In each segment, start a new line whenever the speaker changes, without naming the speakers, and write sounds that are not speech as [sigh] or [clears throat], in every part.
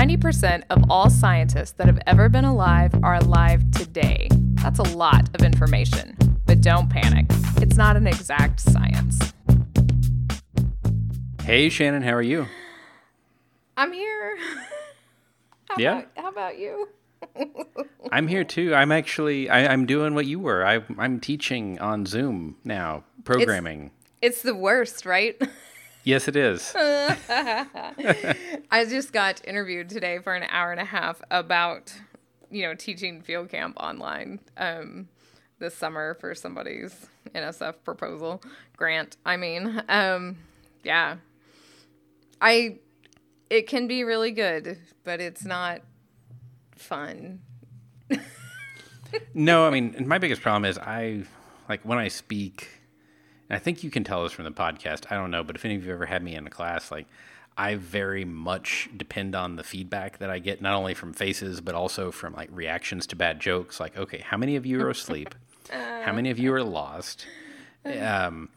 90% of all scientists that have ever been alive are alive today. That's a lot of information. But don't panic, it's not an exact science.
Hey, Shannon, how are you?
I'm here. [laughs] how
Yeah?
About, how about you? [laughs]
I'm here too. I'm actually I, I'm doing what you were. I, I'm teaching on Zoom now, programming.
It's the worst, right? [laughs]
yes, it is. [laughs]
I just got interviewed today for an hour and a half about, you know, teaching field camp online um, this summer for somebody's NSF proposal grant. I mean, um, yeah, I it can be really good, but it's not fun. [laughs]
No, I mean, my biggest problem is I like when I speak. And I think you can tell this from the podcast. I don't know, but if any of you ever had me in a class, like I very much depend on the feedback that I get, not only from faces, but also from like reactions to bad jokes. Like, okay, how many of you are asleep? [laughs] how many of you are lost? Um,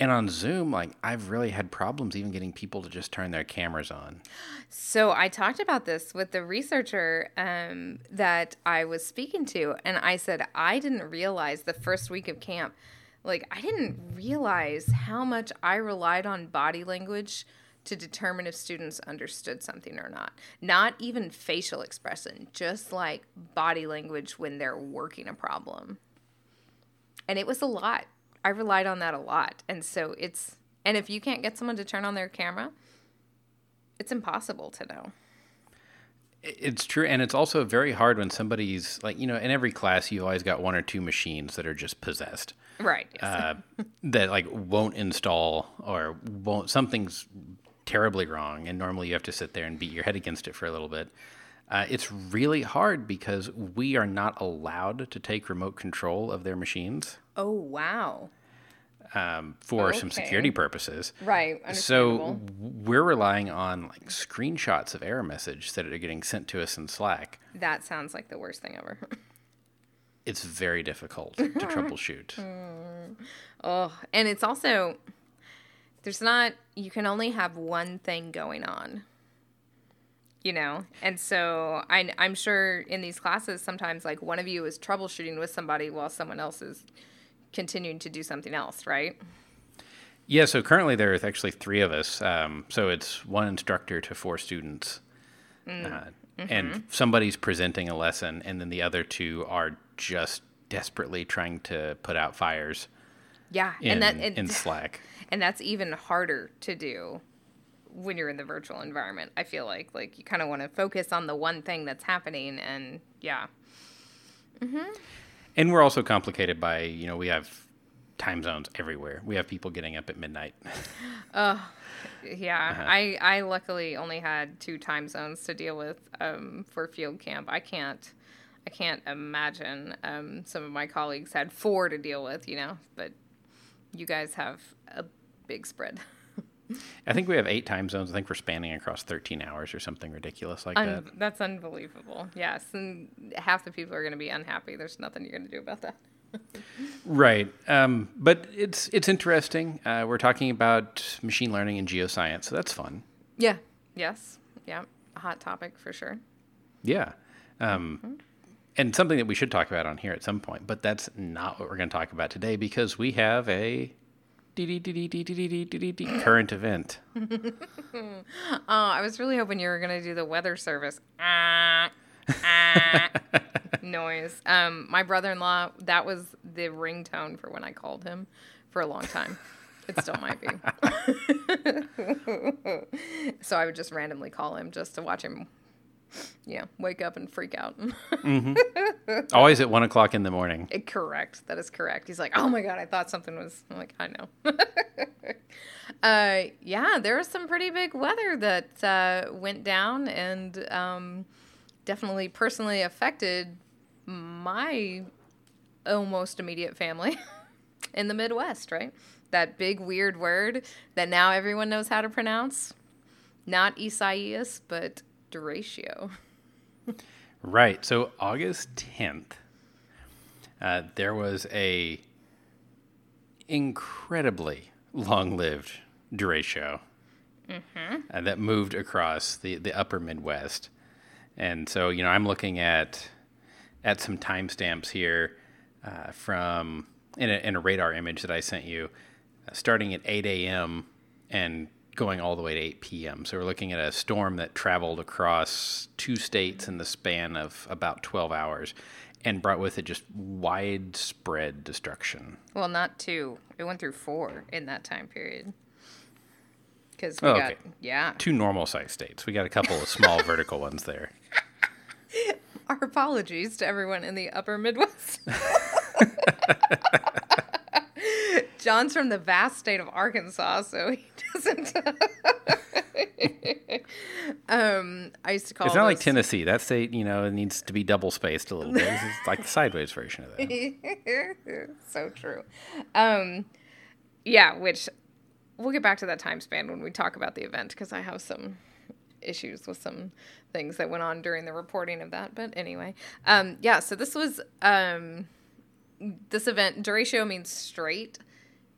and on Zoom, like I've really had problems even getting people to just turn their cameras on.
So I talked about this with the researcher um, that I was speaking to, and I said I didn't realize the first week of camp, like I didn't realize how much I relied on body language to determine if students understood something or not. Not even facial expression, just like body language when they're working a problem. And it was a lot. I relied on that a lot, and so it's and if you can't get someone to turn on their camera, it's impossible to know.
It's true, and it's also very hard when somebody's like, you know, in every class, you've always got one or two machines that are just possessed,
Right. Yes.
uh, [laughs] that like won't install or won't something's terribly wrong, and normally you have to sit there and beat your head against it for a little bit. Uh, it's really hard because we are not allowed to take remote control of their machines
oh wow.
Um, for some security purposes.
Right.
So we're relying on like screenshots of error message that are getting sent to us in Slack.
that sounds like the worst thing ever. [laughs]
It's very difficult to [laughs] troubleshoot.
oh, and it's also there's not you can only have one thing going on. You know, and so I, I'm sure in these classes sometimes like one of you is troubleshooting with somebody while someone else is continuing to do something else, right?
Yeah, so currently there's actually three of us. Um, so it's one instructor to four students. Uh, And somebody's presenting a lesson, and then the other two are just desperately trying to put out fires
Yeah,
in,
and that and,
in Slack. [laughs]
and that's even harder to do when you're in the virtual environment i feel like like you kind of want to focus on the one thing that's happening and yeah
And we're also complicated by, you know, we have time zones everywhere. We have people getting up at midnight. [laughs]
Oh yeah. I i luckily only had two time zones to deal with um, for field camp. I can't i can't imagine um, some of my colleagues had four to deal with you know but you guys have a big spread [laughs]
I think we have eight time zones. I think we're spanning across 13 hours or something ridiculous like that.
That's unbelievable yes and half the people are going to be unhappy there's nothing you're going to do about that [laughs]
Right, um, but it's it's interesting. Uh, we're talking about machine learning and geoscience, so that's fun.
Yeah. Yes. Yeah. A hot topic for sure.
Yeah, um, and something that we should talk about on here at some point. But that's not what we're going to talk about today because we have a current event. [laughs]
Oh, I was really hoping you were gonna do the weather service ah, ah, [laughs] noise. Um, my brother-in-law, that was the ringtone for when I called him for a long time. It still might [laughs] be. so I would just randomly call him just to watch him, yeah, wake up and freak out. [laughs]
Always at one o'clock in the morning.
Eh, correct. That is correct. He's like, oh my god, I thought something was. I'm like, I know. [laughs] uh, yeah, there was some pretty big weather that uh, went down and um, definitely personally affected my almost immediate family [laughs] in the Midwest. Right, that big weird word that now everyone knows how to pronounce. Not Isaias, but derecho.
Right. So August 10th, uh, there was a incredibly long-lived derecho uh, that moved across the, the upper Midwest. And so, you know, I'm looking at at some timestamps here uh, from in a, in a radar image that I sent you, uh, starting at 8 a.m. and going all the way to 8 p.m. So we're looking at a storm that traveled across two states in the span of about 12 hours and brought with it just widespread destruction.
Well, not two. It went through four in that time period. Because we
Oh,
got
okay.
yeah.
Two normal sized states. We got a couple of small [laughs] vertical ones there.
Our apologies to everyone in the upper Midwest. [laughs] John's from the vast state of Arkansas, so he [laughs] doesn't. [laughs] um, I used to call
It's not like Tennessee. That state, you know, it needs to be double spaced a little bit. Is like the [laughs] sideways version of that.
so true. Um, yeah, which we'll get back to that time span when we talk about the event because I have some issues with some things that went on during the reporting of that. But anyway, um, yeah. So this was um, this event. derecho means straight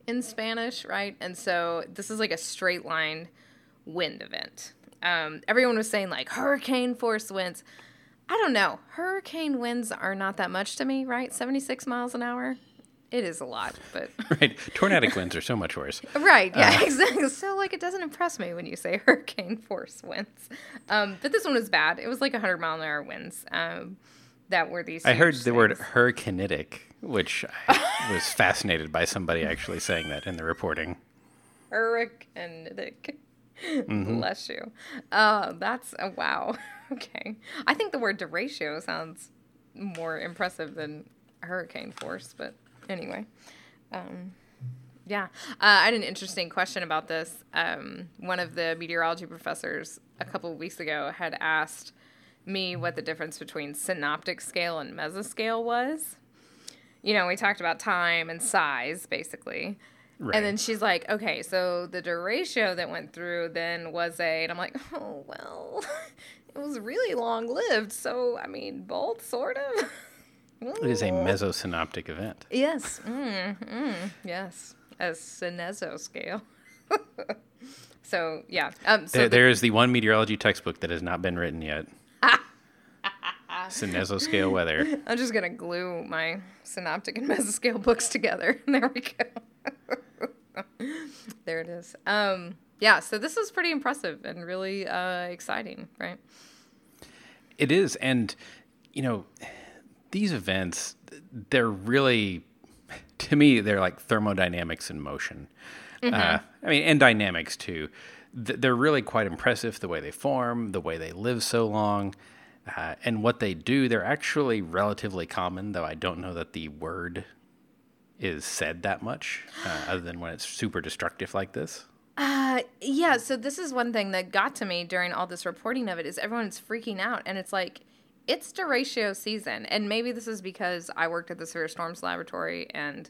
in Spanish, right? And so this is like a straight line wind event. Um, everyone was saying like hurricane force winds. I don't know. Hurricane winds are not that much to me, right? 76 miles an hour. It is a lot, but [laughs]
Right. Tornadic winds are so much worse.
right, yeah,
Uh-huh. [laughs]
exactly. So like, it doesn't impress me when you say [laughs] hurricane force winds. Um, but this one was bad. It was like 100 mile an hour winds. Um, that were these.
I heard the word
things.
hurricanitic, which I was fascinated by somebody actually saying that in the reporting.
hurricanitic.
Mm-hmm.
Bless you. Uh, that's uh, wow. [laughs] okay, I think the word derecho sounds more impressive than hurricane force. But anyway, um, yeah, uh, I had an interesting question about this. Um, one of the meteorology professors a couple of weeks ago had asked me what the difference between synoptic scale and mesoscale was. You know, we talked about time and size, basically.
Right.
And then she's like, okay, so the derecho that went through then was a, and I'm like, oh, well, [laughs] it was really long lived. So, I mean, both sort of.
it is a [laughs] mesosynoptic event.
Yes. Mm, mm, yes. A Cinezo scale. [laughs] so, yeah. Um, so
There,
the-
there is the one meteorology textbook that has not been written yet. Synezo scale weather. [laughs]
I'm just going to glue my synoptic and mesoscale books together. [laughs] There we go. [laughs] there it is. Um, yeah, so this is pretty impressive and really uh, exciting, right?
It is, and you know, these events, they're really, to me, they're like thermodynamics in motion. Uh, I mean, and dynamics too. They're really quite impressive the way they form, the way they live so long, uh, and what they do. They're actually relatively common, though I don't know that the word is said that much, uh, other than when it's super destructive like this.
Uh, yeah, so this is one thing that got to me during all this reporting of it is everyone's freaking out and it's like it's derecho season. And maybe this is because I worked at the Severe Storms Laboratory and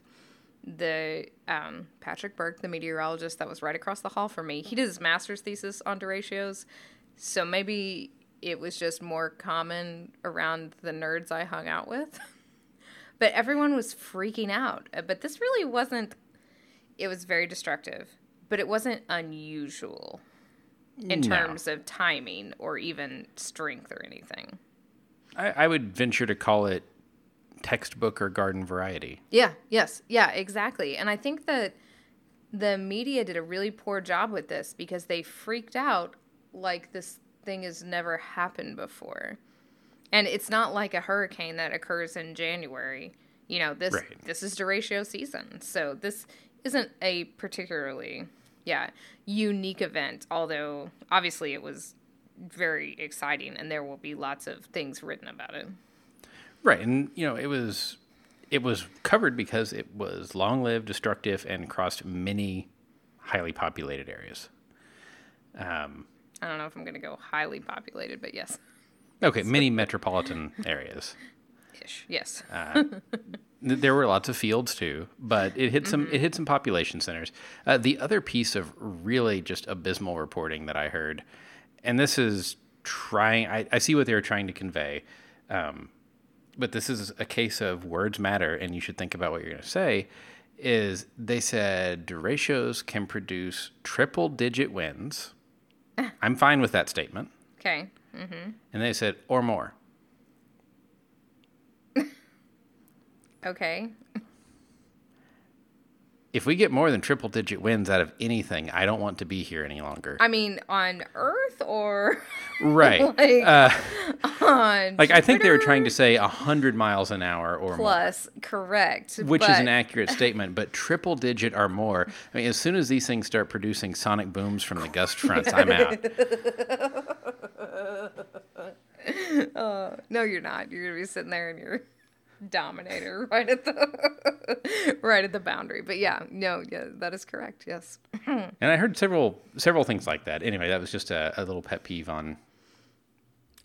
the um, Patrick Burke, the meteorologist that was right across the hall from me, he did his master's thesis on derechos. So maybe it was just more common around the nerds I hung out with. [laughs] but everyone was freaking out. Uh, But this really wasn't it was very destructive, but it wasn't unusual in
No.
terms of timing or even strength or anything.
I, I would venture to call it textbook or garden variety.
Yeah, yes, yeah, exactly. And I think that the media did a really poor job with this because they freaked out like this thing has never happened before. And it's not like a hurricane that occurs in January. You know, this
Right.
this is derecho season. So this isn't a particularly yeah, unique event, although obviously it was very exciting and there will be lots of things written about it.
Right, and you know it was it was covered because it was long lived, destructive, and crossed many highly populated areas. Um,
I don't know if I'm going to go highly populated, but yes.
okay, many metropolitan [laughs] areas.
Ish. Yes.
Th- There were lots of fields too, but it hit some it hit some population centers. Uh, the other piece of really just abysmal reporting that I heard, and this is trying. I, I see what they were trying to convey, um, but this is a case of words matter, and you should think about what you're going to say. Is they said derechos can produce triple digit winds. [laughs] I'm fine with that statement.
Okay.
Mm-hmm. And they said, or more. [laughs]
Okay.
If we get more than triple digit wins out of anything, I don't want to be here any longer.
I mean, on Earth or [laughs]
right.
like
uh,
on
like I think they were trying to say 100 miles an hour or more.
plus correct,
Which is an accurate [laughs] statement, but triple digit or more. I mean, as soon as these things start producing sonic booms from the gust fronts, I'm out. [laughs]
No, you're not. You're gonna be sitting there and you're dominator [laughs] right at the right at the boundary. But yeah, no, yeah, that is correct. Yes. [clears throat]
And I heard several several things like that. Anyway, that was just a, a little pet peeve on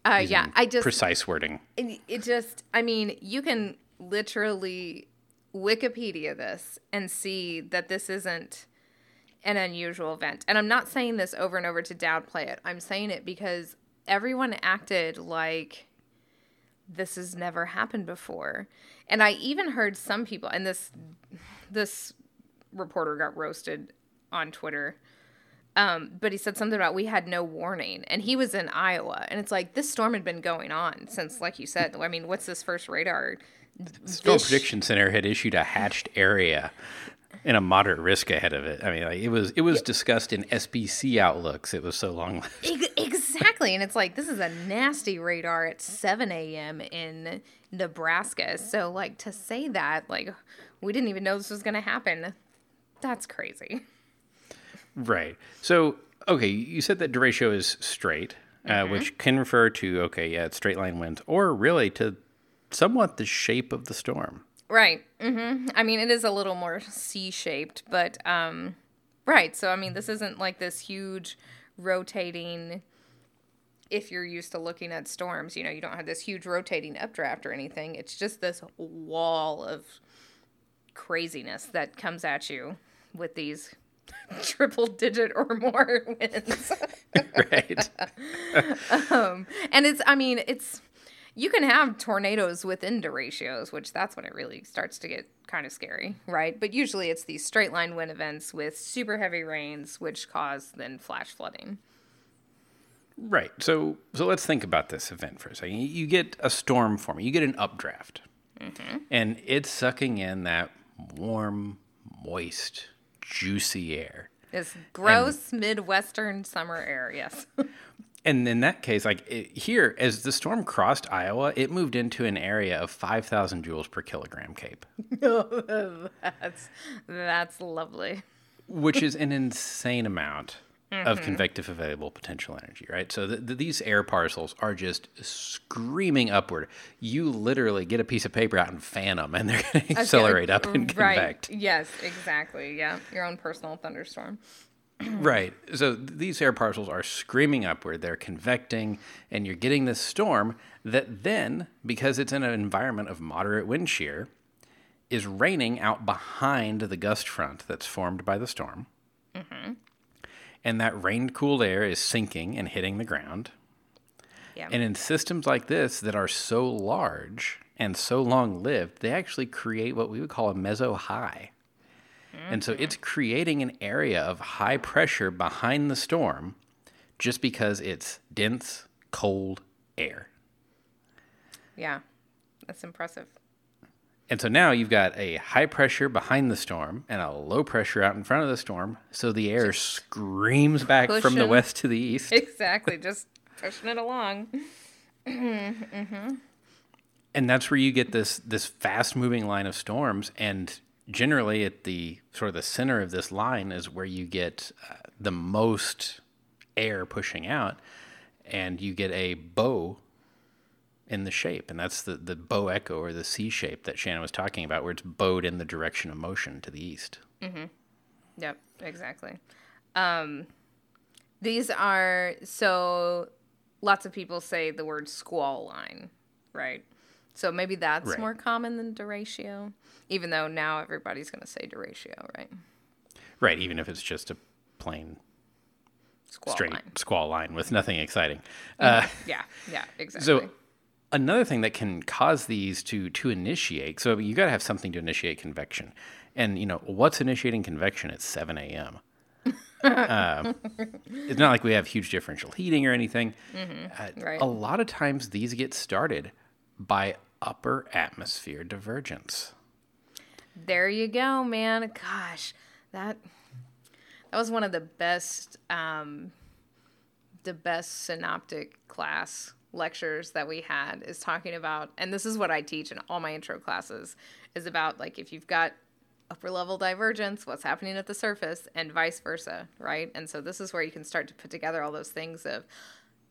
Uh, yeah, I just
precise wording.
it, it just I mean, you can literally Wikipedia this and see that this isn't an unusual event. And I'm not saying this over and over to downplay it. I'm saying it because everyone acted like this has never happened before. And I even heard some people and this this reporter got roasted on Twitter. Um, but he said something about we had no warning, and he was in Iowa, and it's like this storm had been going on since, like you said. I mean, what's this first radar?
Storm
This-
Prediction Center had issued a hatched area and a moderate risk ahead of it. I mean, like, it was it was discussed in SPC outlooks. It was so long.
Exactly, and it's like this is a nasty radar at 7 a.m. in Nebraska. So, like to say that, like we didn't even know this was going to happen. That's crazy.
Right. So, okay, you said that derecho is straight, uh, which can refer to, okay, yeah, it's straight line winds, or really to somewhat the shape of the storm.
Right. hmm I mean, it is a little more C-shaped, but um, right. So, I mean, this isn't like this huge rotating. If you're used to looking at storms, you know, you don't have this huge rotating updraft or anything. It's just this wall of craziness that comes at you with these [laughs] triple digit or more [laughs] winds.
right.
um, and it's, I mean, it's, you can have tornadoes within derechos, which that's when it really starts to get kind of scary, right? But usually it's these straight line wind events with super heavy rains, which cause then flash flooding.
Right. So so let's think about this event for a second. You- get a storm forming. You get an updraft, mm-hmm. and it's sucking in that warm, moist, juicy air.
This gross Midwestern summer air, yes. [laughs]
And in that case, like it, here, as the storm crossed Iowa, it moved into an area of 5,000 joules per kilogram cape, [laughs]
that's, that's lovely.
which is an insane amount of mm-hmm. convective available potential energy, right? So th th these air parcels are just screaming upward. You literally get a piece of paper out and fan them, and they're [laughs] going to accelerate up and
right.
convect.
Yes, exactly. Yeah. Your own personal thunderstorm. [clears throat]
Right. So th- these air parcels are screaming upward. They're convecting, and you're getting this storm that then, because it's in an environment of moderate wind shear, is raining out behind the gust front that's formed by the storm. And that rain cooled air is sinking and hitting the ground.
Yeah.
And in systems like this that are so large and so long lived, they actually create what we would call a meso high. Mm. And so it's creating an area of high pressure behind the storm just because it's dense, cold air.
yeah. That's impressive.
And so now you've got a high pressure behind the storm and a low pressure out in front of the storm. So the air screams back from the west to the east. [laughs]
Exactly. Just pushing it along. [clears throat]
and that's where you get this this fast moving line of storms and generally at the sort of the center of this line is where you get uh, the most air pushing out and you get a bow in the shape and that's the the bow echo or the c shape that shannon was talking about where it's bowed in the direction of motion to the east
Yep, exactly. Um, these are so lots of people say the word squall line, right? So maybe that's
Right.
more common than derecho, even though now everybody's going to say derecho, right?
right even if it's just a plain
Squall
straight
line.
squall line with nothing exciting uh,
Yeah, yeah, exactly.
So another thing that can cause these to to initiate, so you got to have something to initiate convection, and you know what's initiating convection at 7 a.m. uh, [laughs] it's not like we have huge differential heating or anything. Uh,
Right.
A lot of times these get started by upper atmosphere divergence.
There you go, man. Gosh, that that was one of the best um the best synoptic class lectures that we had is talking about and this is what I teach in all my intro classes is about like if you've got upper level divergence, what's happening at the surface and vice versa, right? And so this is where you can start to put together all those things of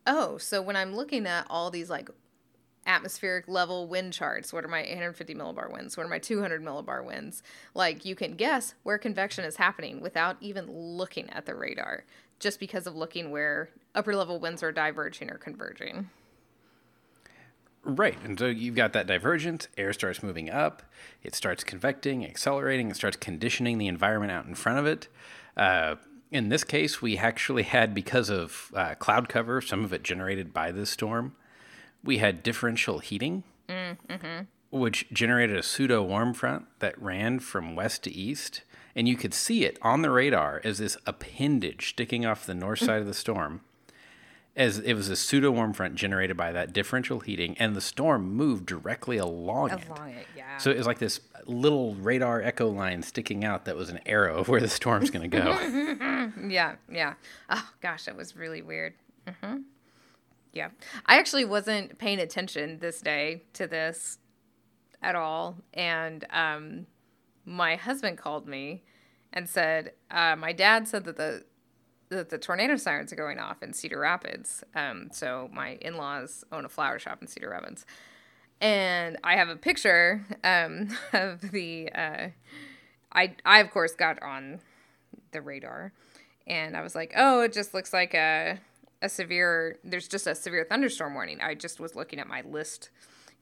oh, so when I'm looking at all these like atmospheric level wind charts. What are my 850 millibar winds? What are my 200 millibar winds? Like you can guess where convection is happening without even looking at the radar, just because of looking where upper level winds are diverging or converging.
Right. And so you've got that divergence, air starts moving up, it starts convecting, accelerating, it starts conditioning the environment out in front of it. Uh, in this case, we actually had, because of uh, cloud cover, some of it generated by this storm, we had differential heating, which generated a pseudo warm front that ran from west to east. And you could see it on the radar as this appendage sticking off the north [laughs] side of the storm as it was a pseudo warm front generated by that differential heating, and the storm moved directly along it.
Along it, yeah.
So it was like this little radar echo line sticking out that was an arrow of where the storm's going to go. [laughs]
Yeah, yeah. Oh gosh, that was really weird. hmm Yeah, I actually wasn't paying attention this day to this at all, and um, my husband called me and said uh, my dad said that the that the tornado sirens are going off in Cedar Rapids. Um, so my in-laws own a flower shop in Cedar Rapids, and I have a picture um, [laughs] of the. Uh, I I of course got on the radar, and I was like, oh, it just looks like a a severe. There's just a severe thunderstorm warning. I just was looking at my list.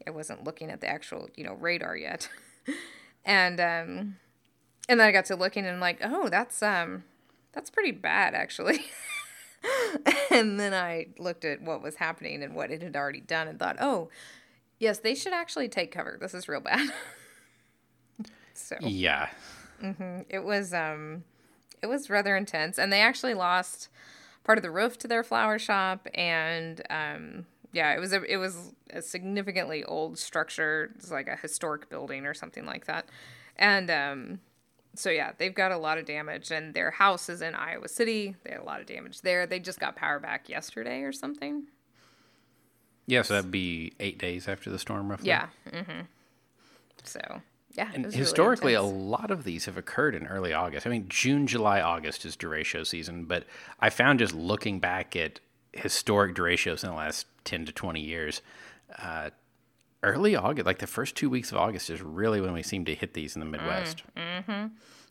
I wasn't looking at the actual you know radar yet, [laughs] and um, and then I got to looking and I'm like, oh, that's um, that's pretty bad actually. [laughs] and then I looked at what was happening and what it had already done and thought, oh, yes, they should actually take cover. This is real bad. [laughs] so
yeah.
it was um it was rather intense and they actually lost part of the roof to their flower shop and um yeah it was a it was a significantly old structure it's like a historic building or something like that and um so yeah they've got a lot of damage and their house is in iowa city. They had a lot of damage there. They just got power back yesterday or something.
Yeah, so that'd be eight days after the storm, roughly.
yeah mm-hmm. So yeah
And
was really
historically, a lot of these have occurred in early August. I mean, June, July, August is derecho season, but I found just looking back at historic derechos in the last 10 to 20 years, uh, early August, like the first two weeks of August, is really when we seem to hit these in the
Mm.
Midwest.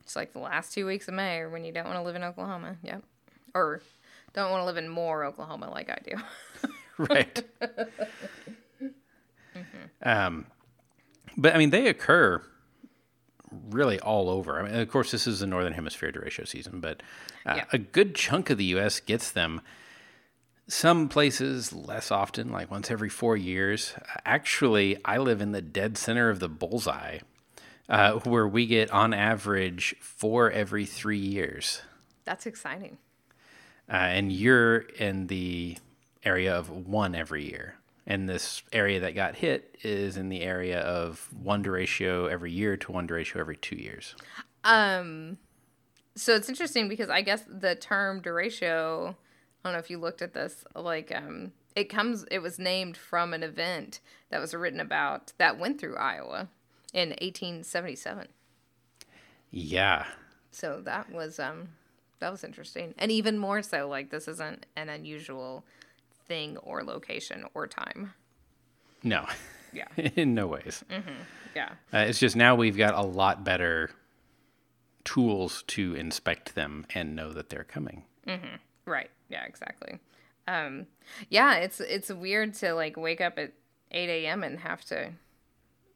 It's like the last two weeks of May or when you don't want to live in Oklahoma. Yep. Or don't want to live in more Oklahoma like I do. [laughs]
right. Um, but I mean, they occur really all over. I mean, of course, this is the northern hemisphere derecho season, but uh,
Yeah.
a good chunk of the U.S. gets them. Some places less often, like once every four years. Actually, I live in the dead center of the bullseye, uh, where we get on average four every three years.
That's exciting.
Uh, and you're in the area of one every year. And this area that got hit is in the area of one derecho every year to one derecho every two years.
Um, so it's interesting because I guess the term derecho, I don't know if you looked at this, like, um, it comes, it was named from an event that was written about that went through Iowa in 1877.
Yeah.
So that was, um, that was interesting. And even more so, like, this isn't an unusual thing or location or time.
No,
Yeah. [laughs]
in no ways. Mm-hmm.
Yeah.
Uh, it's just now we've got a lot better tools to inspect them and know that they're coming.
Right. Yeah, exactly. Um, yeah, it's it's weird to like wake up at eight AM and have to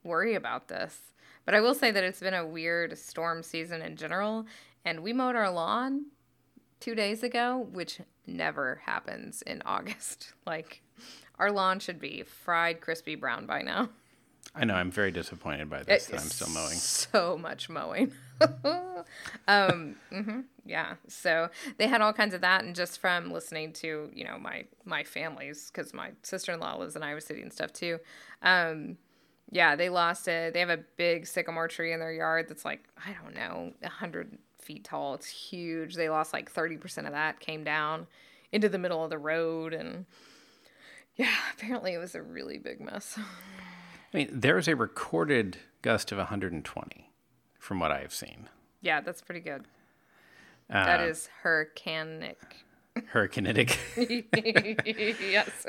worry about this. But I will say that it's been a weird storm season in general, and we mowed our lawn two days ago, which never happens in [laughs] August. Like our lawn should be fried crispy brown by now.
I know I'm very disappointed by this that I'm still mowing.
So much mowing. [laughs] um, mhm. Yeah. So they had all kinds of that, and just from listening to you know my my families, because my sister in law lives in Iowa City and stuff too. Um, yeah, they lost it. They have a big sycamore tree in their yard that's like I don't know, a hundred feet tall. It's huge. They lost like thirty percent of that. Came down into the middle of the road, and yeah, [laughs] apparently it was a really big mess.
I mean, there is a recorded gust of 120, from what I have seen.
Yeah, that's pretty good. Uh, that is hurricanic.
Hurricanitic. [laughs] [laughs]
yes.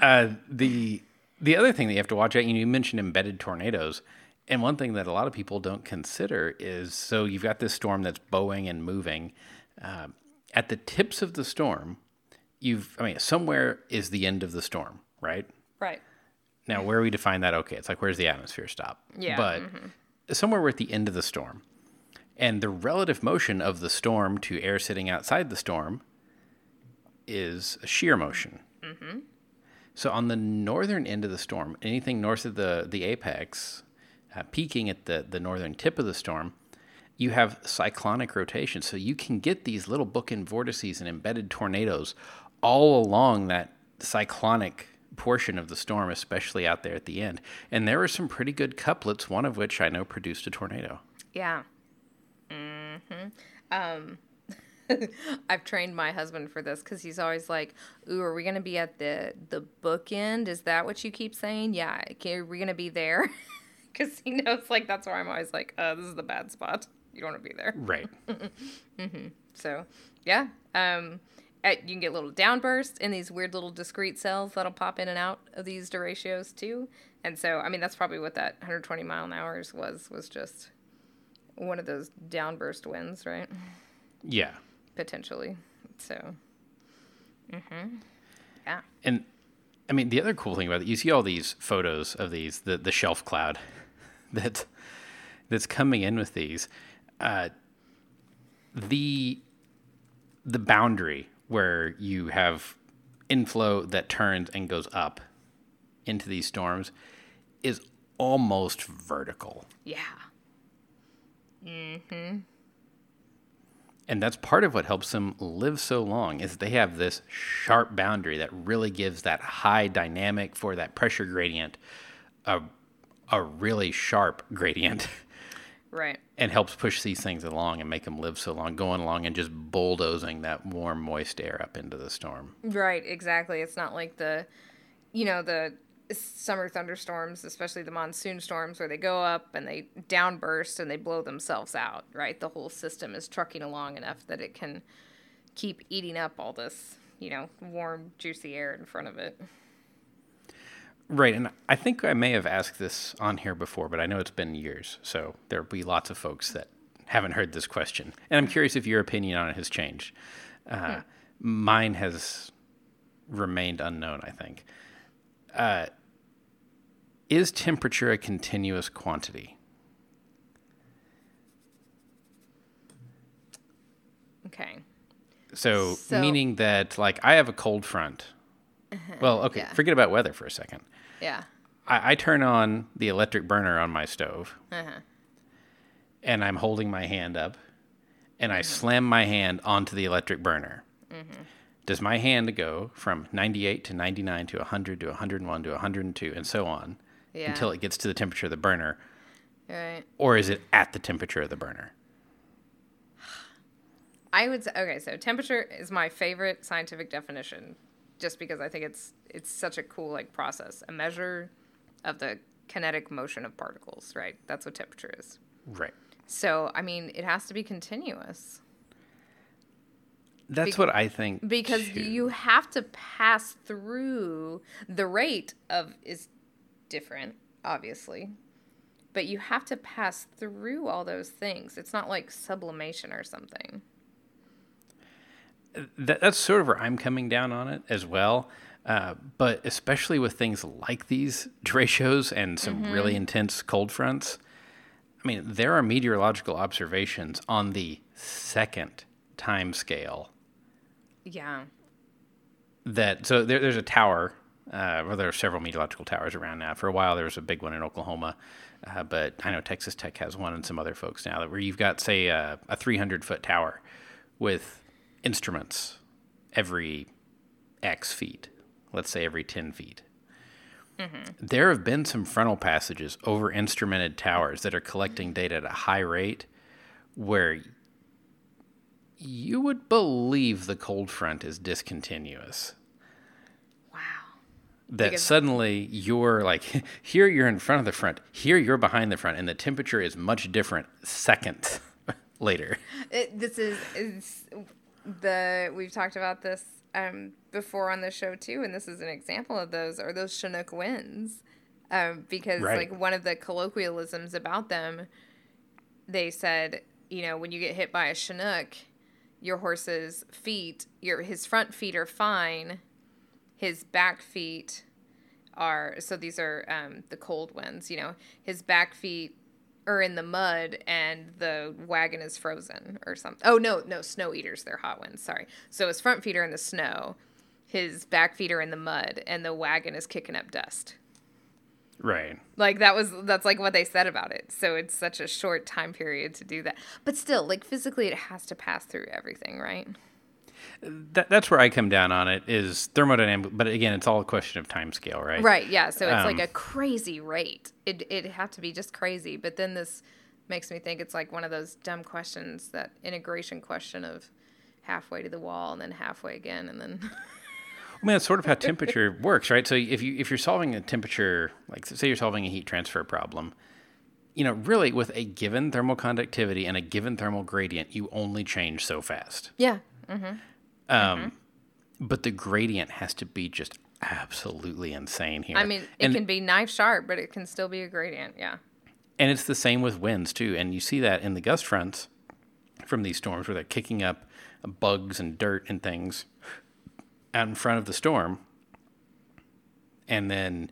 Uh, the the other thing that you have to watch out, you mentioned embedded tornadoes. And one thing that a lot of people don't consider is so you've got this storm that's bowing and moving. Uh, at the tips of the storm, you've, I mean, somewhere is the end of the storm, right?
Right.
Now, where we define that, okay, it's like where's the atmosphere stop?
Yeah.
But
mm-hmm.
somewhere we're at the end of the storm. And the relative motion of the storm to air sitting outside the storm is a shear motion.
Mm-hmm.
So on the northern end of the storm, anything north of the, the apex, uh, peaking at the, the northern tip of the storm, you have cyclonic rotation. So you can get these little bookend vortices and embedded tornadoes all along that cyclonic portion of the storm, especially out there at the end. And there were some pretty good couplets, one of which I know produced a tornado.
Yeah. Mm-hmm. Um, [laughs] I've trained my husband for this because he's always like, "Ooh, are we gonna be at the the bookend? Is that what you keep saying? Yeah, are we gonna be there?" [laughs] Because he knows like that's where I'm always like, uh, "This is the bad spot. You don't want to be there."
Right. [laughs]
mm-hmm. So, yeah. Um, at, you can get little downbursts in these weird little discrete cells that'll pop in and out of these derechos too. And so, I mean, that's probably what that 120 mile an hour was was just one of those downburst winds, right?
Yeah.
Potentially. So. Mm-hmm. Yeah.
And I mean, the other cool thing about it, you see all these photos of these the the shelf cloud [laughs] that that's coming in with these. Uh, the the boundary where you have inflow that turns and goes up into these storms is almost vertical.
Yeah. Mhm.
And that's part of what helps them live so long is they have this sharp boundary that really gives that high dynamic for that pressure gradient a a really sharp gradient.
Right. [laughs]
And helps push these things along and make them live so long, going along and just bulldozing that warm, moist air up into the storm.
Right, exactly. It's not like the, you know, the summer thunderstorms, especially the monsoon storms, where they go up and they downburst and they blow themselves out, right? The whole system is trucking along enough that it can keep eating up all this, you know, warm, juicy air in front of it.
Right, and I think I may have asked this on here before, but I know it's been years, so there'll be lots of folks that haven't heard this question, and I'm curious if your opinion on it has changed. Uh, hmm. Mine has remained unknown. I think. Uh, is temperature a continuous quantity?
Okay.
So, so, meaning that, like, I have a cold front. Uh-huh, [laughs] well, okay, yeah. forget about weather for a second.
Yeah.
I, I turn on the electric burner on my stove,
uh-huh.
and I'm holding my hand up, and I mm-hmm. slam my hand onto the electric burner. Mm-hmm. Does my hand go from 98 to 99 to 100 to 101 to 102 and so on yeah. until it gets to the temperature of the burner?
Right.
Or is it at the temperature of the burner?
I would say okay, so temperature is my favorite scientific definition just because I think it's it's such a cool like process, a measure of the kinetic motion of particles, right? That's what temperature is.
Right.
So, I mean, it has to be continuous.
That's what I think.
Because too. you have to pass through the rate of is different, obviously. But you have to pass through all those things. It's not like sublimation or something
that, that's sort of where I'm coming down on it as well. Uh, but especially with things like these derechos and some mm-hmm. really intense cold fronts, I mean, there are meteorological observations on the second time scale.
Yeah.
That so there, there's a tower Uh, well, there are several meteorological towers around now. For a while, there was a big one in Oklahoma, uh, but I know Texas Tech has one, and some other folks now that where you've got say a, a 300 foot tower with instruments every X feet, let's say every 10 feet. There have been some frontal passages over instrumented towers that are collecting data at a high rate where you would believe the cold front is discontinuous. That
Because-
suddenly you're like, [laughs] here you're in front of the front, here you're behind the front, and the temperature is much different seconds [laughs] later.
It, this is, is the we've talked about this um, before on the show too, and this is an example of those. Are those Chinook winds? Um, because
Right.
like one of the colloquialisms about them, they said, you know, when you get hit by a Chinook, your horse's feet, your his front feet are fine, his back feet are so these are um, the cold winds. You know, his back feet are in the mud and the wagon is frozen or something. Oh no, no, snow eaters. They're hot winds. Sorry. So his front feet are in the snow, his back feet are in the mud, and the wagon is kicking up dust.
Right.
Like that was that's like what they said about it. So it's such a short time period to do that. But still, like physically it has to pass through everything, right?
That, that's where I come down on it is thermodynamic, but again, it's all a question of time scale, right?
Right, yeah. So it's like
Um,
a crazy rate. It it'd have to be just crazy. But then this makes me think it's like one of those dumb questions, that integration question of halfway to the wall and then halfway again and then
I mean, that's sort of how [laughs] temperature works, right? So if you if you're solving a temperature, like say you're solving a heat transfer problem, you know, really with a given thermal conductivity and a given thermal gradient, you only change so fast.
Yeah.
Um, But the gradient has to be just absolutely insane here.
I mean, it
and,
can be knife sharp, but it can still be a gradient. Yeah.
and it's the same with winds too. And you see that in the gust fronts from these storms where they're kicking up bugs and dirt and things out in front of the storm. And then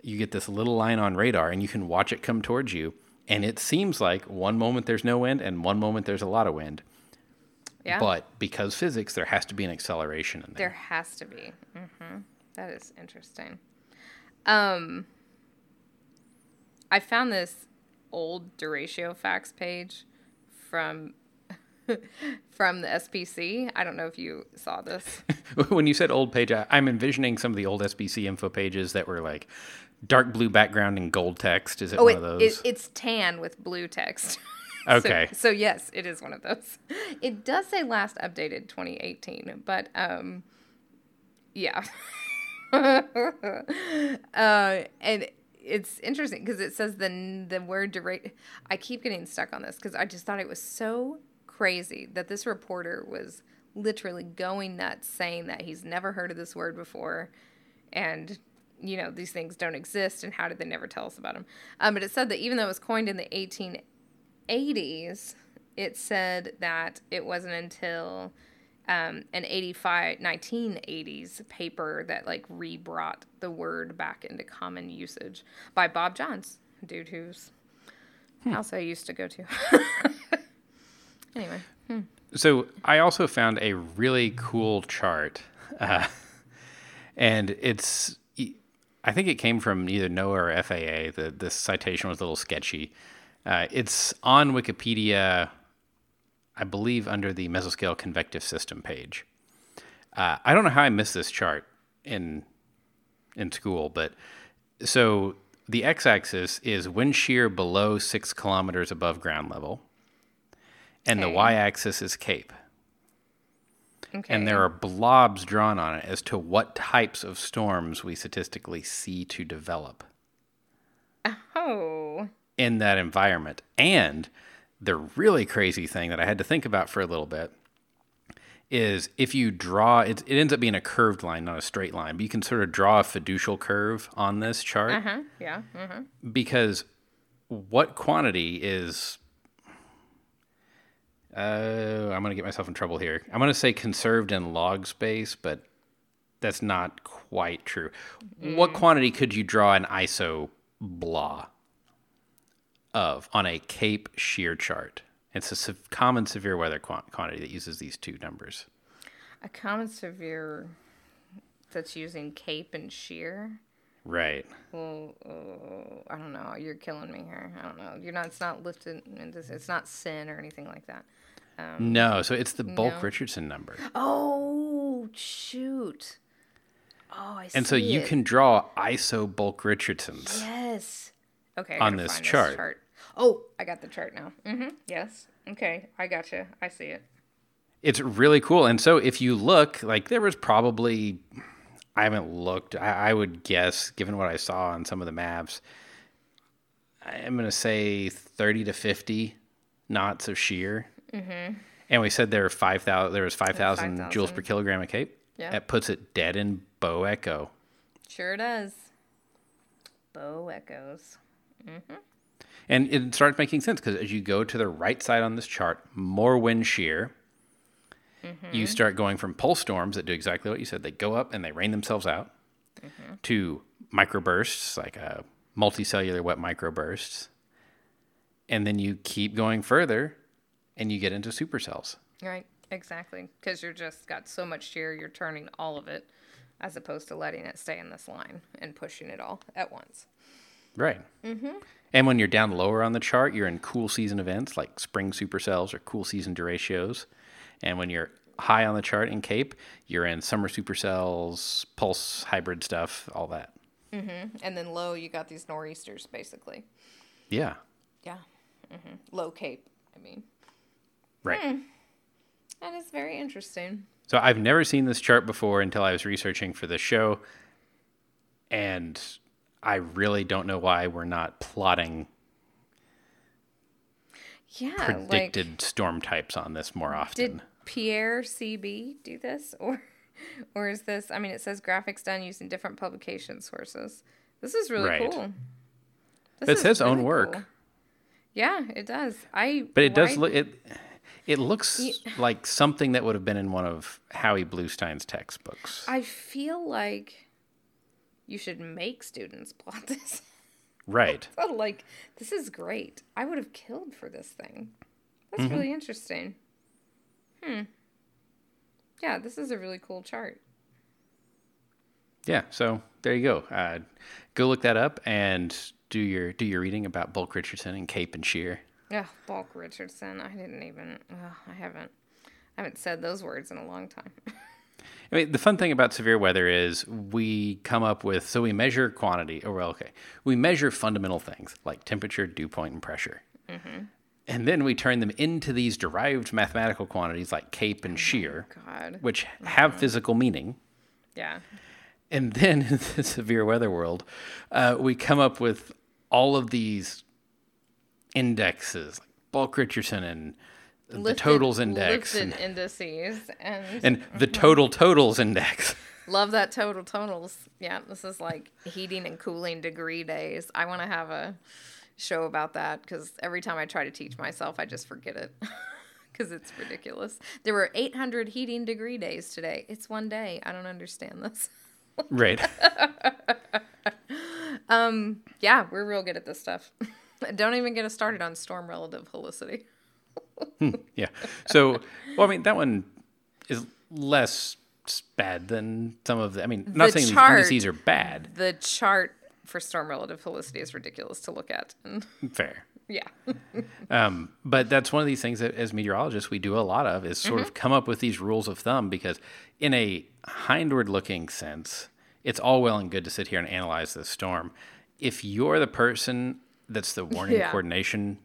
you get this little line on radar and you can watch it come towards you. And it seems like one moment there's no wind and one moment there's a lot of wind.
Yeah.
But because physics, there has to be an acceleration in
There
there.
has to be. hmm That is interesting. Um, I found this old derecho facts page from [laughs] from the SPC. I don't know if you saw this. [laughs]
when you said old page, I, I'm envisioning some of the old SPC info pages that were like dark blue background and gold text. Is it
Oh,
one
it,
of
it,
those?
it's tan with blue text. [laughs] [laughs]
Okay.
So, so yes, it is one of those. [laughs] It does say last updated 2018, but um, yeah. [laughs] uh, and it's interesting because it says the the word direct. I keep getting stuck on this because I just thought it was so crazy that this reporter was literally going nuts saying that he's never heard of this word before, and you know these things don't exist and how did they never tell us about them? Um, but it said that even though it was coined in the 1880s, it said that it wasn't until um, an 85 1980s paper that like re-brought the word back into common usage by Bob Johns, dude whose house I used to go to. [laughs] anyway,
So I also found a really cool chart, uh, and it's I think it came from either NOAA or FAA. The this citation was a little sketchy. Uh, it's on Wikipedia, I believe, under the mesoscale convective system page. Uh, I don't know how I missed this chart in in school, but so the x-axis is wind shear below six kilometers above ground level, and the y-axis is cape.
okay.
And there are blobs drawn on it as to what types of storms we statistically see to develop
oh,
in that environment. And the really crazy thing that I had to think about for a little bit is if you draw it, it ends up being a curved line, not a straight line, but you can sort of draw a fiducial curve on this chart
uh huh, yeah, uh-huh.
because what quantity is uh, I'm going to get myself in trouble here. I'm going to say conserved in log space, but that's not quite true. What quantity could you draw an iso blah of on a Cape shear chart? It's a sev- common severe weather quan- quantity that uses these two numbers.
a common severe that's using cape and shear.
Right.
Well, uh, I don't know. You're killing me here. I don't know. You're not. It's not lifted. It's not CIN or anything like that.
no, so it's the Bulk
no.
Richardson number.
Oh shoot! Oh, I see
And so you
it.
can draw ISO Bulk Richardsons.
Yes. Okay. I
on
gotta
this chart.
Oh, I got the chart now. Mm-hmm. Yes. Okay. I got you. I see it.
It's really cool. And so if you look, like there was probably, I haven't looked, I, I would guess, given what I saw on some of the maps, I'm going to say 30 to 50 knots of shear. Mm-hmm. And we said there were 5,000, there was 5,000 joules per kilogram of cape.
Yeah.
That puts it dead in bow echo.
Sure does. Bow echoes.
And it starts making sense because as you go to the right side on this chart, more wind shear, you mm-hmm. start going from pulse storms that do exactly what you said. They go up and they rain themselves out mm-hmm. to microbursts, like a multicellular wet microbursts. And then you keep going further and you get into supercells.
Right. Exactly. Because you're just got so much shear, you're turning all of it, as opposed to letting it stay in this line and pushing it all at once.
Right. Mm-hmm. And when you're down lower on the chart, you're in cool season events like spring supercells or cool season derechos. And when you're high on the chart in Cape, you're in summer supercells, pulse hybrid stuff, all that. Mm-hmm.
And then low, you got these nor'easters, basically.
Yeah.
Yeah. hmm Low cape, I mean.
Right.
And it's very interesting.
So I've never seen this chart before until I was researching for this show. And I really don't know why we're not plotting
Yeah.
predicted
Like,
storm types on this more often.
did Pierre CB do this? [laughs] Or or is this, I mean, it says graphics done using different publication sources. This is really
Right.
cool. This
It
is
says own work.
cool. Yeah, it does. I
But it does look it. It looks like something that would have been in one of Howie Bluestein's textbooks.
I feel like you should make students plot this. [laughs]
right. [laughs]
So, like, this is great. I would have killed for this thing. That's
Mm-hmm.
really interesting. Hmm. Yeah, this is a really cool chart.
Yeah. So there you go. Uh, go look that up and do your do your reading about Bulk Richardson and Cape and Shear.
Yeah, Bulk Richardson. I didn't even. Uh, I haven't. I haven't said those words in a long time. [laughs]
I mean, the fun thing about severe weather is we come up with so we measure quantity. Or well, okay, we measure fundamental things like temperature, dew point, and pressure, and then we turn them into these derived mathematical quantities like cape and shear,
God.
which have physical meaning.
Yeah.
And then [laughs] in the severe weather world, uh, we come up with all of these indexes, like Bulk Richardson and the
Lifted-
totals index and,
indices and, [laughs]
and the mhm. total totals index.
love that total totals. Yeah, this is like heating and cooling degree days. I want to have a show about that because every time I try to teach myself, I just forget it [laughs] because it's ridiculous. There were 800 heating degree days today. It's one day. I don't understand this.
right. [laughs]
Um, yeah, we're real good at this stuff. don't even get us started on storm relative helicity. [laughs]
Yeah. So, well, I mean, that one is less bad than some of the. I mean, not saying
chart-
these indices are bad.
The chart for storm relative helicity is ridiculous to look at. [laughs]
Fair.
yeah. [laughs]
Um, but that's one of these things that as meteorologists we do a lot of is sort of come up with these rules of thumb because in a hindward looking sense, it's all well and good to sit here and analyze this storm. If you're the person that's the warning
Yeah.
coordination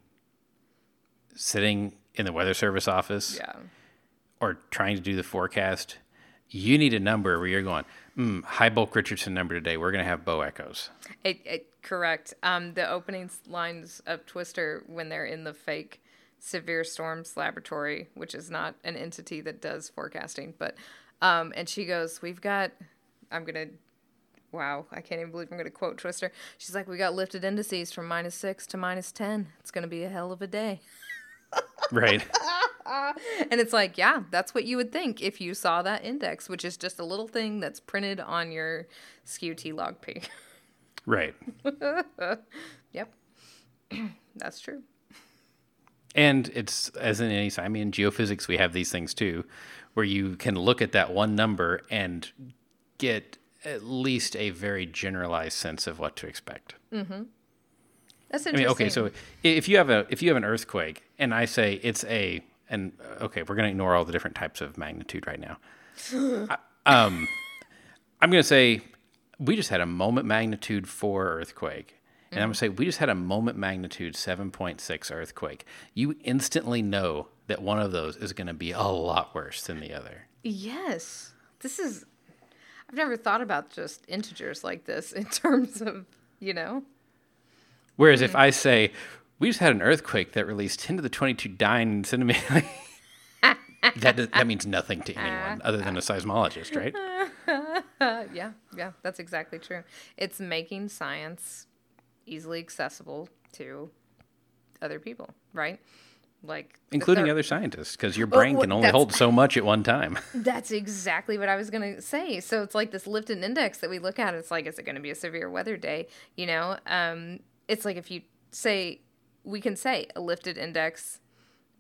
sitting in the weather service office
Yeah.
or trying to do the forecast, you need a number where you're going, mm, high bulk Richardson number today. We're going to have bow echoes.
It, it, correct. Um, the opening lines of Twister when they're in the fake severe storms laboratory, which is not an entity that does forecasting, but um, and she goes, "We've got." I'm gonna. Wow, I can't even believe I'm gonna quote Twister. She's like, "We got lifted indices from minus six to minus ten. It's gonna be a hell of a day."
Right. [laughs]
And it's like, yeah, that's what you would think if you saw that index, which is just a little thing that's printed on your skew-T log P.
right. [laughs]
yep, [clears throat] that's true.
And it's as in any, I mean, in geophysics, we have these things too, where you can look at that one number and get at least a very generalized sense of what to expect. Mm-hmm.
That's
I mean, okay, so if you have a if you have an earthquake and I say it's a and uh, okay, we're going to ignore all the different types of magnitude right now. [laughs] I- um, I'm going to say we just had a moment magnitude 4 earthquake. And I'm going to say we just had a moment magnitude 7.6 earthquake. You instantly know that one of those is going to be a lot worse than the other.
Yes. This is I've never thought about just integers like this [laughs] in terms of, you know.
Whereas if I say we just had an earthquake that released 10 to the 22 dyne centimeter, [laughs] that does, that means nothing to anyone other than a seismologist, right? [laughs]
Yeah, yeah, that's exactly true. It's making science easily accessible to other people, right? Like
Including other scientists, because your brain
well,
can only hold so [laughs] much at one time.
That's exactly what I was going to say. So it's like this lifted index that we look at. It's like, is it going to be a severe weather day? You know, um, it's like if you say, we can say a lifted index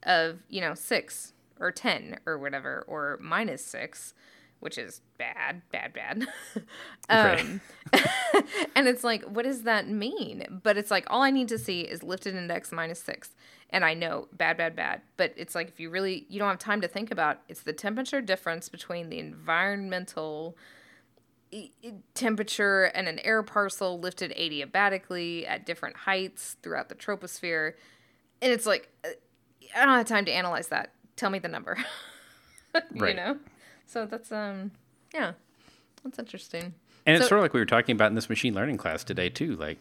of, you know, six or 10 or whatever, or minus six, which is bad, bad, bad. [laughs] Um, [laughs] [laughs] and it's like, what does that mean? But it's like, all I need to see is lifted index minus six. And I know bad, bad, bad. But it's like, if you really, you don't have time to think about, it's the temperature difference between the environmental temperature and an air parcel lifted adiabatically at different heights throughout the troposphere. And it's like, uh, I don't have time to analyze that. Tell me the number. [laughs] you know? So that's, um, yeah, that's interesting.
And it's sort of like we were talking about in this machine learning class today, too. Like,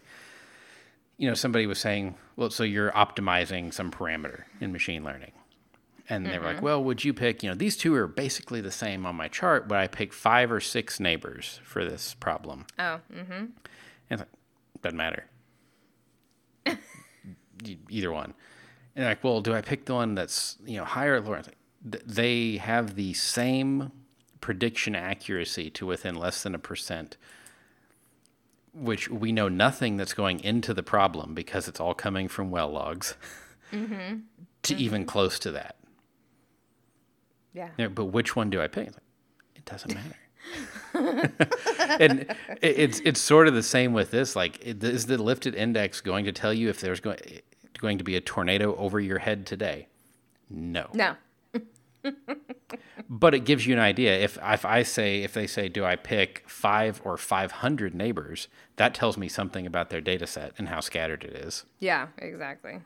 you know, somebody was saying, well, so you're optimizing some parameter in machine learning. And they were like, mm-hmm. well, would you pick, you know, these two are basically the same on my chart, but I pick five or six neighbors for this problem.
Oh, mm-hmm.
And it's like, doesn't matter. [laughs] Either one. And like, well, do I pick the one that's, you know, higher or lower? Like, they have the same prediction accuracy to within less than a percent, which we know nothing that's going into the problem because it's all coming from well logs mm-hmm. [laughs] to even mm-hmm. close to that.
Yeah.
Yeah, but which one do I pick? Like, It doesn't matter. [laughs] and it- it's it's sort of the same with this. Like, is the lifted index going to tell you if there's going going to be a tornado over your head today? No.
No. [laughs]
But it gives you an idea. If if I say if they say, do I pick five or five hundred neighbors? That tells me something about their data set and how scattered it is.
Yeah, exactly.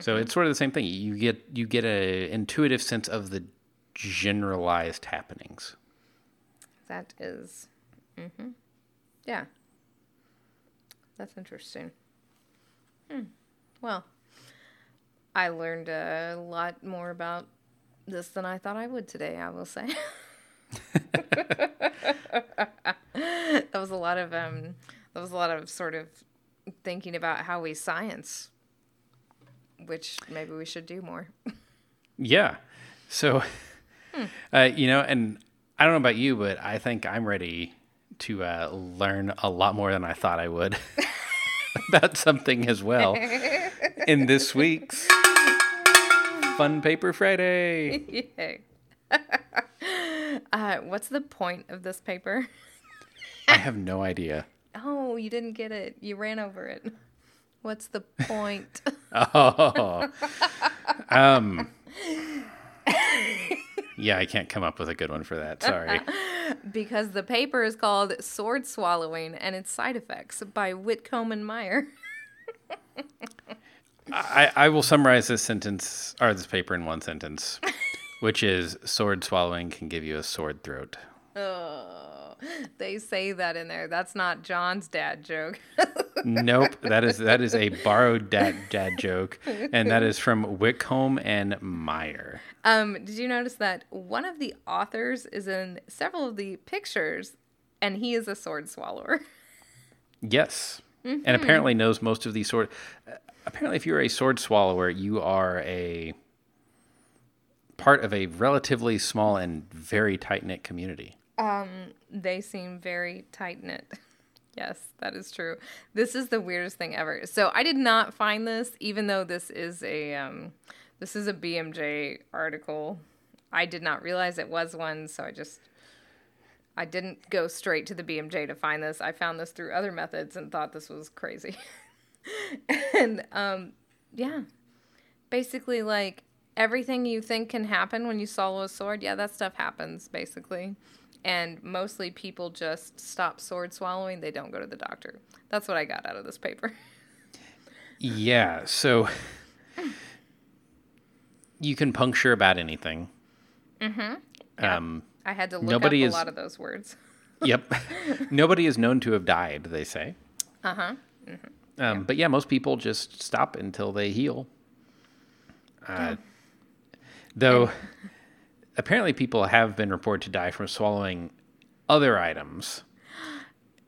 So mm-hmm. it's sort of the same thing. You get you get a intuitive sense of the generalized happenings.
That is, mm-hmm. yeah. That's interesting. Hmm. Well, I learned a lot more about this than I thought I would today. I will say. [laughs] that was a lot of um. That was a lot of sort of thinking about how we science, which maybe we should do more.
Yeah. So, uh, you know, and I don't know about you, but I think I'm ready to uh, learn a lot more than I thought I would [laughs] about something as well in this week's Fun Paper Friday. [laughs]
Uh, what's the point of this paper?
I have no idea. [laughs]
Oh, you didn't get it. You ran over it. What's the point?
Oh. Um. Yeah, I can't come up with a good one for that. Sorry. [laughs]
because the paper is called Sword Swallowing and its Side Effects by Whitcomb and Meyer. [laughs]
I, I will summarize this sentence or this paper in one sentence, [laughs] which is sword swallowing can give you a sword throat.
Oh, they say that in there. That's not John's dad joke.
Nope, that is that is a borrowed dad dad joke, and that is from Whitcomb and Meyer.
Um, did you notice that one of the authors is in several of the pictures and he is a sword swallower? [laughs]
Yes, and apparently knows most of these sword. uh, Apparently, if you're a sword swallower, you are a part of a relatively small and very tight knit community.
They seem very tight knit. [laughs] Yes, that is true. This is the weirdest thing ever. So I did not find this, even though this is a um, this is a BMJ article. I did not realize it was one, so I just I didn't go straight to the BMJ to find this. I found this through other methods and thought this was crazy. [laughs] and um, yeah, basically, like everything you think can happen when you swallow a sword, yeah, that stuff happens basically. And mostly people just stop sword swallowing, they don't go to the doctor. That's what I got out of this paper. [laughs]
Yeah, so you can puncture about anything.
Mm-hmm.
Yeah. Um,
I had to look nobody up a is, lot of those words. [laughs]
yep. Nobody is known to have died, they say.
Uh huh.
Mm-hmm. Um, yeah. But yeah, most people just stop until they heal. Uh, Though, [laughs] apparently, people have been reported to die from swallowing other items,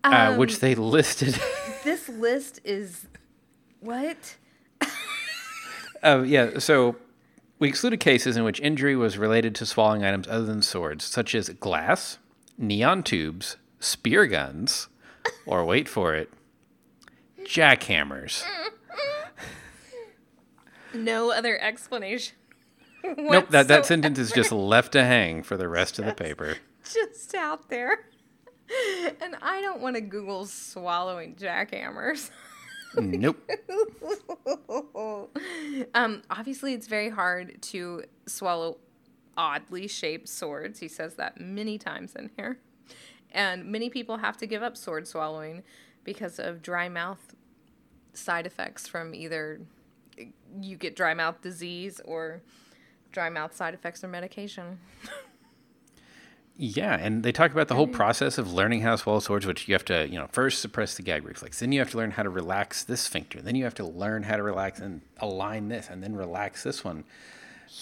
uh, um, uh, which they listed. [laughs]
this list is what?
uh, yeah, so we excluded cases in which injury was related to swallowing items other than swords, such as glass, neon tubes, spear guns, or wait for it, jackhammers.
No other explanation.
nope, that, that sentence is just left to hang for the rest of the paper.
Just out there. And I don't want to Google swallowing jackhammers. [laughs]
Nope. [laughs]
um, obviously, it's very hard to swallow oddly shaped swords. He says that many times in here. And many people have to give up sword swallowing because of dry mouth side effects from either you get dry mouth disease or dry mouth side effects from medication. [laughs]
Yeah, and they talk about the whole process of learning how to swallow swords, which you have to, you know, first suppress the gag reflex, then you have to learn how to relax this sphincter, then you have to learn how to relax and align this, and then relax this one.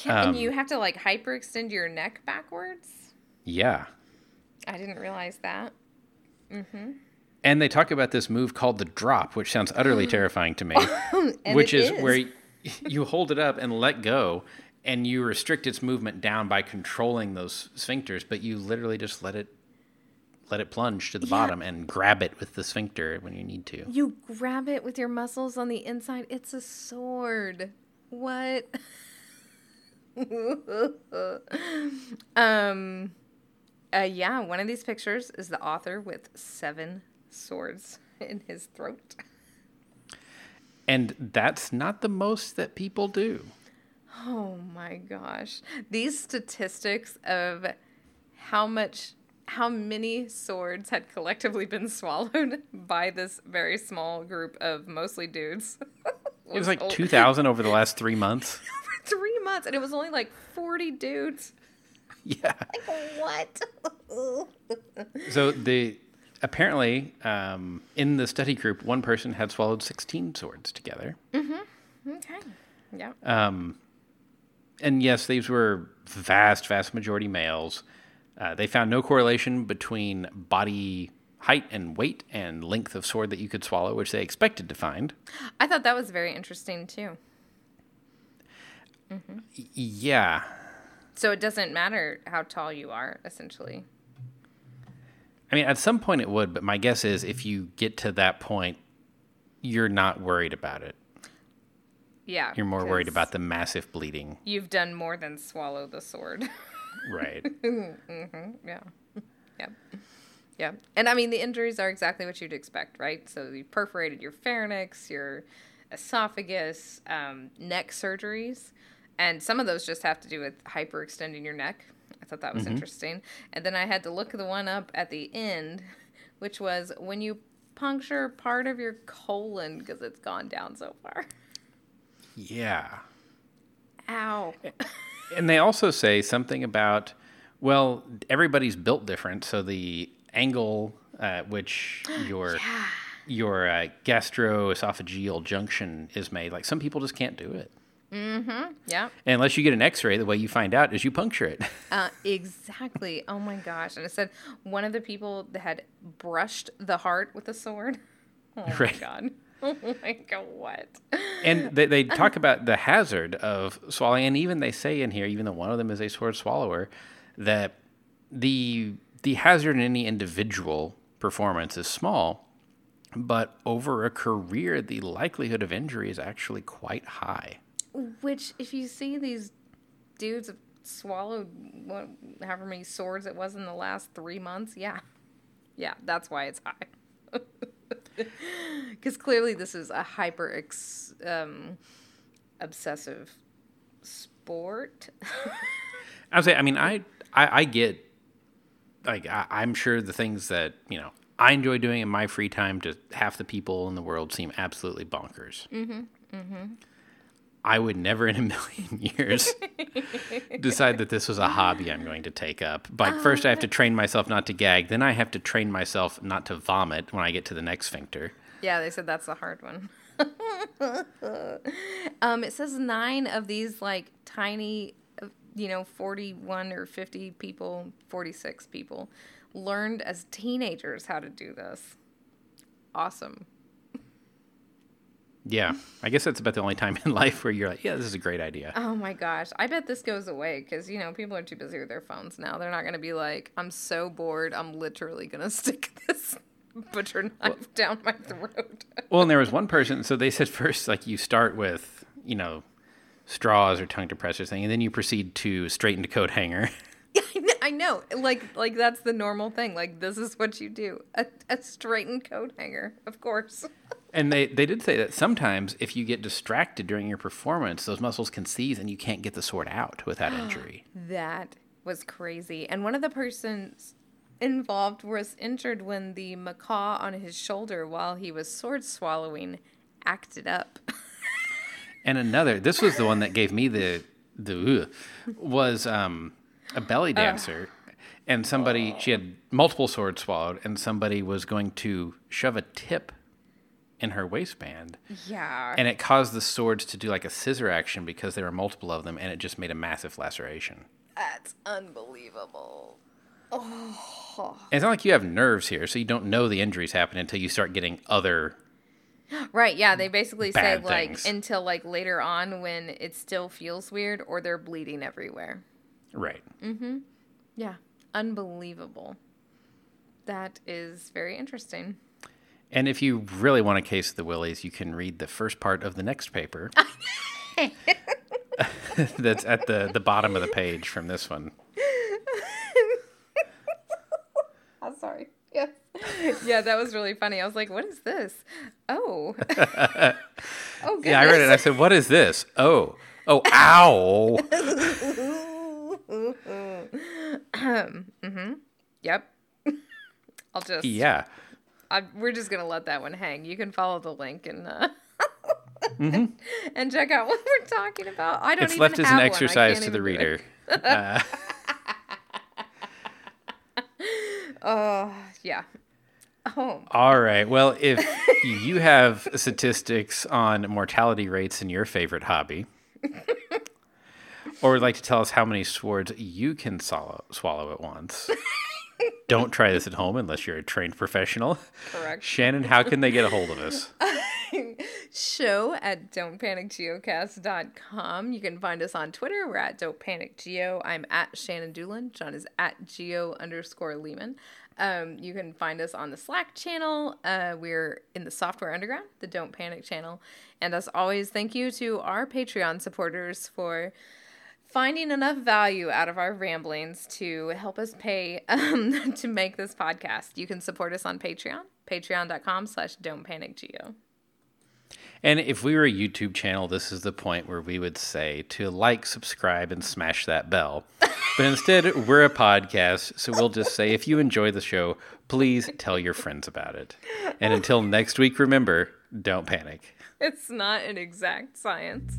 Yeah, um, and you have to like hyperextend your neck backwards.
Yeah,
I didn't realize that.
Mm-hmm. And they talk about this move called the drop, which sounds utterly [gasps] terrifying to me. [laughs] which is, is where [laughs] you hold it up and let go, and you restrict its movement down by controlling those sphincters, but you literally just let it let it plunge to the yeah. bottom and grab it with the sphincter when you need to.
You grab it with your muscles on the inside. It's a sword. What? [laughs] um uh, yeah, one of these pictures is the author with seven swords [laughs] in his throat.
And that's not the most that people do.
Oh my gosh. These statistics of how much how many swords had collectively been [laughs] swallowed by this very small group of mostly dudes. [laughs]
it was like 2000 over the [laughs] last 3 months.
over 3 months and it was only like 40 dudes.
Yeah.
Like,
what? so the apparently um, in the study group one person had swallowed 16 swords together.
Mhm. Okay. Yeah.
Um and yes, these were vast, vast majority males. Uh, they found no correlation between body height and weight and length of sword that you could swallow, which they expected to find.
I thought that was very interesting too.
Mm-hmm. Yeah.
So it doesn't matter how tall you are, essentially.
I mean, at some point it would, but my guess is if you get to that point, you're not worried about it.
Yeah.
You're more worried about the massive bleeding.
You've done more than swallow the sword. [laughs]
right. [laughs]
mm-hmm. Yeah. Yeah. Yeah. And I mean, the injuries are exactly what you'd expect, right? So you perforated your pharynx, your esophagus, um, neck surgeries. And some of those just have to do with hyperextending your neck. I thought that was mm-hmm. interesting. And then I had to look the one up at the end, which was when you puncture part of your colon because it's gone down so far. [laughs]
Yeah.
Ow.
and they also say something about, well, everybody's built different, so the angle at which [gasps] your yeah. your uh, gastroesophageal junction is made, like some people just can't do it.
Mm-hmm. Yeah.
And unless you get an X-ray, the way you find out is you puncture it. [laughs]
uh, exactly. Oh my gosh! And it said one of the people that had brushed the heart with a sword. [laughs] Oh right. my god. Oh my god, what?
And they, they [laughs] talk about the hazard of swallowing, and even they say in here, even though one of them is a sword swallower, that the the hazard in any individual performance is small, but over a career, the likelihood of injury is actually quite high.
Which, if you see these dudes have swallowed what, however many swords it was in the last three months. Yeah, yeah, that's why it's high. [laughs] [laughs] Because clearly this is a hyper ex, um, obsessive sport. [laughs]
I would say, I mean, I, I, I get, like, I, I'm sure the things that, you know, I enjoy doing in my free time to half the people in the world seem absolutely bonkers. Mm-hmm. Mm-hmm. I would never in a [laughs] million years decide that this was a hobby I'm going to take up. Like, first I have to train myself not to gag, then I have to train myself not to vomit when I get to the next sphincter.
yeah, they said that's the hard one. [laughs] um, it says nine of these like tiny, uh, you know, 41 or 50 people, 46 people learned as teenagers how to do this. Awesome.
Yeah, I guess that's about the only time [laughs] in life where you're like, yeah, this is a great idea.
Oh my gosh. I bet this goes away because, you know, people are too busy with their phones now. They're not going to be like, I'm so bored. I'm literally going [laughs] to stick this butcher knife down my throat. [laughs]
Well, and there was one person, so they said first, like, you start with, you know, straws or tongue depressors thing, and then you proceed to straighten to coat hanger.
Yeah, I know, I know. Like, like that's the normal thing. Like, this is what you do. A, a straightened coat hanger, of course.
And they, they did say that sometimes if you get distracted during your performance, those muscles can seize and you can't get the sword out without [gasps] injury.
That was crazy. And one of the persons involved was injured when the macaw on his shoulder while he was sword swallowing acted up. [laughs]
And another, this was the one that gave me the the ugh, was um, a belly dancer, and somebody she had multiple swords swallowed, and somebody was going to shove a tip in her waistband,
yeah.
and it caused the swords to do like a scissor action because there were multiple of them, and it just made a massive laceration.
That's unbelievable. Oh.
And it's not like you have nerves here, so you don't know the injuries happen until you start getting other.
Right, yeah, they basically say
Bad
like
things.
until like later on when it still feels weird or they're bleeding everywhere.
Right. Mm-hmm.
Yeah, unbelievable. That is very interesting.
And if you really want a case of the willies, you can read the first part of the next paper. [laughs] [laughs] That's at the, the bottom of the page from this one. [laughs]
I'm sorry. Yeah. yeah, that was really funny. I was like, what is this? Oh. oh, goodness.
Yeah, I read it and I said, What is this? Oh, oh, ow. Um, Mhm.
Yep. I'll just,
yeah.
I, we're just going to let that one hang. You can follow the link and, uh, [laughs] and check out what we're talking about. I don't
It's
even
left as an. Exercise to the
even do it.
reader. [laughs]
Oh, yeah. Oh,
All right. Well, if you have statistics on mortality rates in your favorite hobby, [laughs] or would like to tell us how many swords you can swallow, swallow at once, don't try this at home unless you're a trained professional.
correct.
Shannon, how can they get a hold of us? [laughs]
show at don'tpanicgeocast.com. You can find us on Twitter. We're at Don't Panic Geo. I'm at Shannon Dulin. John is at Geo underscore Leeman. Um, you can find us on the Slack channel. Uh, we're in the Software Underground, the Don't Panic channel. And as always, thank you to our Patreon supporters for finding enough value out of our ramblings to help us pay um, [laughs] to make this podcast. You can support us on Patreon, patreon.com slash don't panic geo.
And if we were a YouTube channel, this is the point where we would say to like, subscribe, and smash that bell. But instead, we're a podcast, so we'll just say if you enjoy the show, please tell your friends about it. And until next week, remember don't panic.
It's not an exact science.